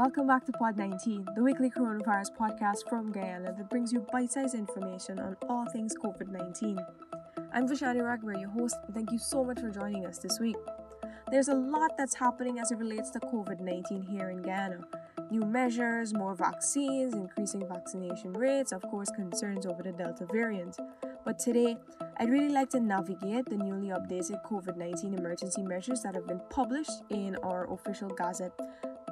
Welcome back to Pod 19, the weekly coronavirus podcast from Guyana that brings you bite sized information on all things COVID 19. I'm Vishani Ragobeer, your host, and thank you so much for joining us this week. There's a lot that's happening as it relates to COVID 19 here in Guyana. New measures, more vaccines, increasing vaccination rates, of course, concerns over the Delta variant. But today, I'd really like to navigate the newly updated COVID 19 emergency measures that have been published in our official gazette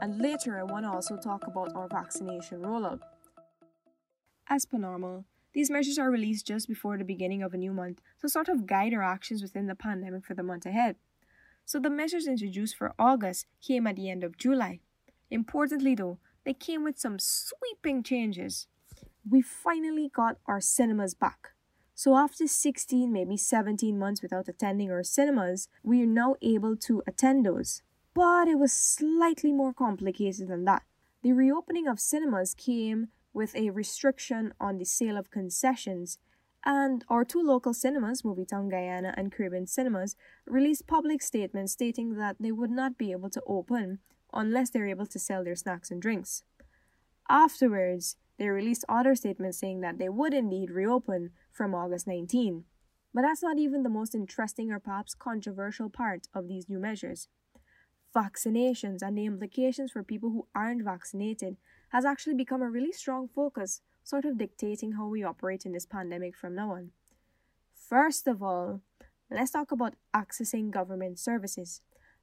and later I want to also talk about our vaccination rollout. As per normal, these measures are released just before the beginning of a new month to sort of guide our actions within the pandemic for the month ahead. So the measures introduced for August came at the end of July. Importantly though, they came with some sweeping changes. We finally got our cinemas back. So after 16, maybe 17 months without attending our cinemas, we are now able to attend those. But it was slightly more complicated than that. The reopening of cinemas came with a restriction on the sale of concessions, and our two local cinemas, Movietown Guyana and Caribbean Cinemas, released public statements stating that they would not be able to open unless they're able to sell their snacks and drinks. Afterwards, they released other statements saying that they would indeed reopen from August 19. But that's not even the most interesting or perhaps controversial part of these new measures vaccinations and the implications for people who aren't vaccinated has actually become a really strong focus, sort of dictating how we operate in this pandemic from now on. First of all, let's talk about accessing government services.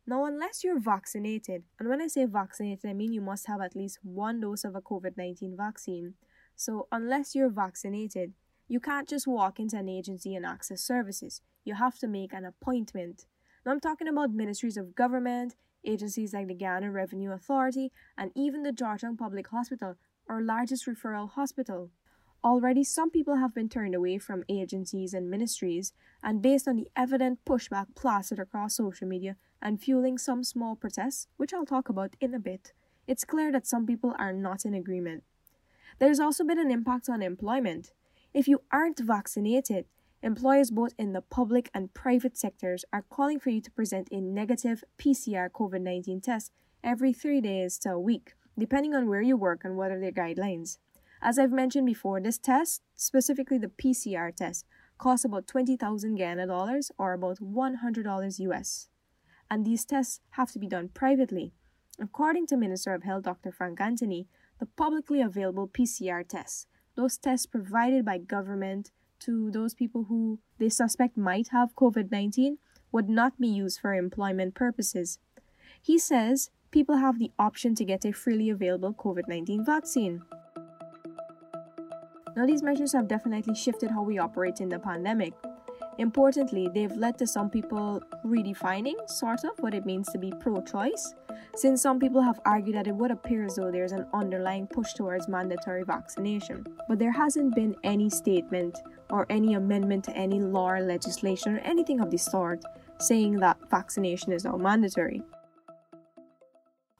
Now, unless you're vaccinated, and when I say vaccinated, I mean you must have at least one dose of a COVID 19 vaccine. So, unless you're vaccinated, you can't just walk into an agency and access services. You have to make an appointment. Now, I'm talking about ministries of government, Agencies like the Guyana Revenue Authority and even the Georgetown Public Hospital, our largest referral hospital. Already, some people have been turned away from agencies and ministries, and based on the evident pushback plastered across social media and fueling some small protests, which I'll talk about in a bit, it's clear that some people are not in agreement. There's also been an impact on employment. If you aren't vaccinated, Employers both in the public and private sectors are calling for you to present a negative PCR COVID 19 test every three days to a week, depending on where you work and what are their guidelines. As I've mentioned before, this test, specifically the PCR test, costs about 20,000 Guyana dollars or about $100 US. And these tests have to be done privately. According to Minister of Health Dr. Frank Anthony, the publicly available PCR tests, those tests provided by government, to those people who they suspect might have COVID 19 would not be used for employment purposes. He says people have the option to get a freely available COVID 19 vaccine. Now, these measures have definitely shifted how we operate in the pandemic. Importantly, they've led to some people redefining, sort of, what it means to be pro choice, since some people have argued that it would appear as though there's an underlying push towards mandatory vaccination. But there hasn't been any statement or any amendment to any law or legislation or anything of the sort saying that vaccination is now mandatory.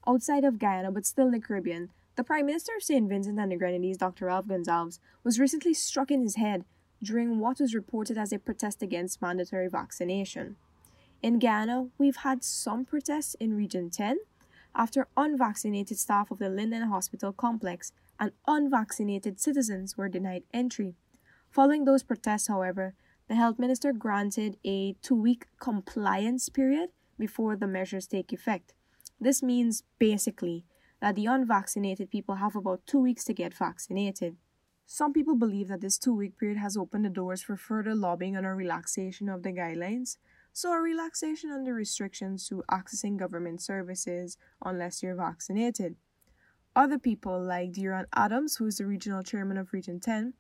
Outside of Guyana, but still in the Caribbean, the Prime Minister of St. Vincent and the Grenadines, Dr. Ralph Gonsalves, was recently struck in his head during what was reported as a protest against mandatory vaccination. In Guyana, we've had some protests in Region 10 after unvaccinated staff of the Linden Hospital complex and unvaccinated citizens were denied entry. Following those protests, however, the health minister granted a two week compliance period before the measures take effect. This means basically that the unvaccinated people have about two weeks to get vaccinated. Some people believe that this two week period has opened the doors for further lobbying on a relaxation of the guidelines, so a relaxation on the restrictions to accessing government services unless you're vaccinated. Other people, like Deron Adams, who is the regional chairman of Region 10,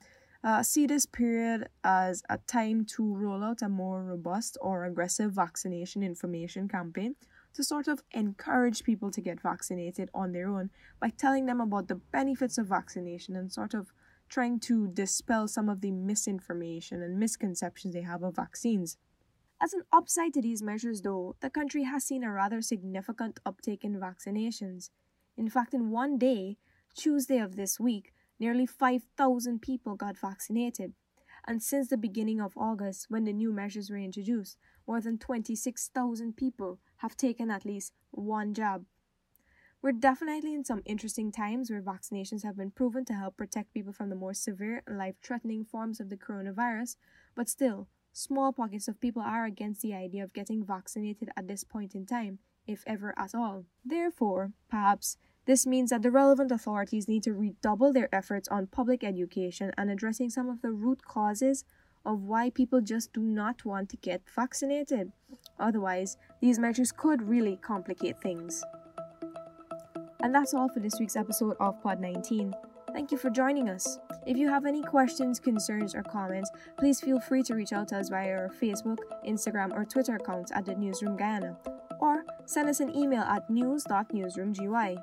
uh, see this period as a time to roll out a more robust or aggressive vaccination information campaign to sort of encourage people to get vaccinated on their own by telling them about the benefits of vaccination and sort of trying to dispel some of the misinformation and misconceptions they have of vaccines. As an upside to these measures, though, the country has seen a rather significant uptake in vaccinations. In fact, in one day, Tuesday of this week, nearly 5,000 people got vaccinated. And since the beginning of August, when the new measures were introduced, more than 26,000 people have taken at least one jab. We're definitely in some interesting times where vaccinations have been proven to help protect people from the more severe and life threatening forms of the coronavirus, but still, small pockets of people are against the idea of getting vaccinated at this point in time, if ever at all. Therefore, perhaps, this means that the relevant authorities need to redouble their efforts on public education and addressing some of the root causes of why people just do not want to get vaccinated. Otherwise, these measures could really complicate things. And that's all for this week's episode of Pod 19. Thank you for joining us. If you have any questions, concerns, or comments, please feel free to reach out to us via our Facebook, Instagram, or Twitter accounts at the Newsroom Guyana, or send us an email at news.newsroomgy.